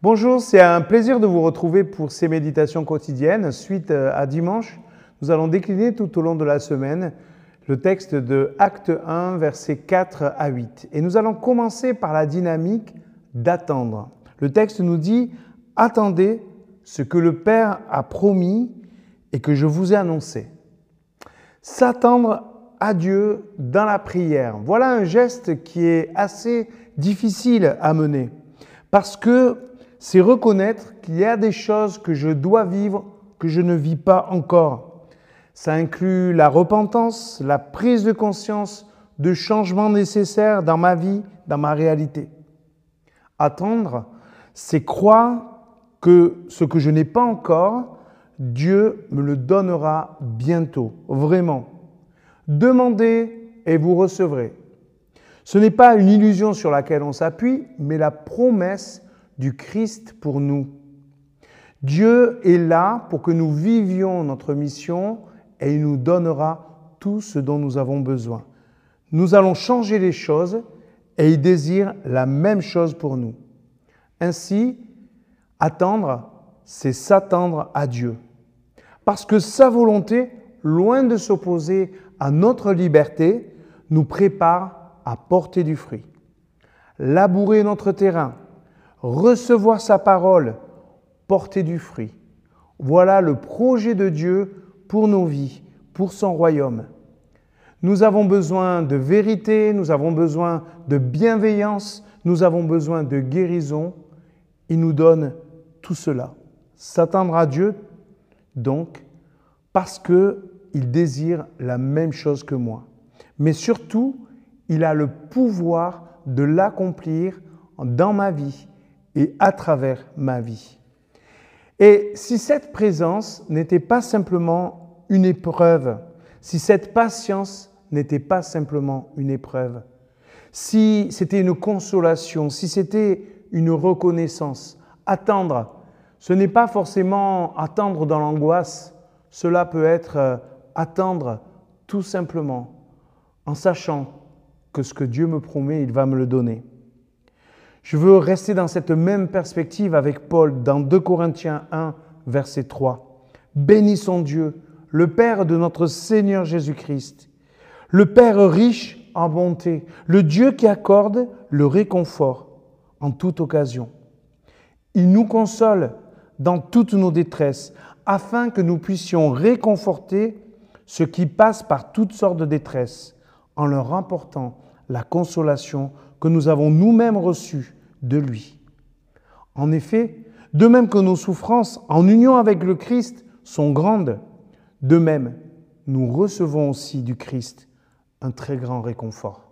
Bonjour, c'est un plaisir de vous retrouver pour ces méditations quotidiennes. Suite euh, à dimanche, nous allons décliner tout au long de la semaine le texte de Acte 1, versets 4 à 8. Et nous allons commencer par la dynamique d'attendre. Le texte nous dit Attendez ce que le Père a promis et que je vous ai annoncé. S'attendre à Dieu dans la prière. Voilà un geste qui est assez difficile à mener parce que c'est reconnaître qu'il y a des choses que je dois vivre que je ne vis pas encore. Ça inclut la repentance, la prise de conscience de changements nécessaires dans ma vie, dans ma réalité. Attendre, c'est croire que ce que je n'ai pas encore, Dieu me le donnera bientôt, vraiment. Demandez et vous recevrez. Ce n'est pas une illusion sur laquelle on s'appuie, mais la promesse du Christ pour nous. Dieu est là pour que nous vivions notre mission et il nous donnera tout ce dont nous avons besoin. Nous allons changer les choses et il désire la même chose pour nous. Ainsi, attendre, c'est s'attendre à Dieu. Parce que sa volonté, loin de s'opposer à notre liberté, nous prépare à porter du fruit. Labourer notre terrain, recevoir sa parole, porter du fruit. Voilà le projet de Dieu pour nos vies, pour son royaume. Nous avons besoin de vérité, nous avons besoin de bienveillance, nous avons besoin de guérison. Il nous donne tout cela. S'attendre à Dieu, donc, parce qu'il désire la même chose que moi. Mais surtout, il a le pouvoir de l'accomplir dans ma vie et à travers ma vie. Et si cette présence n'était pas simplement une épreuve, si cette patience n'était pas simplement une épreuve, si c'était une consolation, si c'était une reconnaissance, attendre, ce n'est pas forcément attendre dans l'angoisse, cela peut être euh, attendre tout simplement en sachant que ce que Dieu me promet, il va me le donner. Je veux rester dans cette même perspective avec Paul dans 2 Corinthiens 1, verset 3. Bénissons Dieu, le Père de notre Seigneur Jésus-Christ, le Père riche en bonté, le Dieu qui accorde le réconfort en toute occasion. Il nous console dans toutes nos détresses, afin que nous puissions réconforter ceux qui passent par toutes sortes de détresses, en leur apportant la consolation que nous avons nous-mêmes reçue de lui. En effet, de même que nos souffrances en union avec le Christ sont grandes, de même, nous recevons aussi du Christ un très grand réconfort.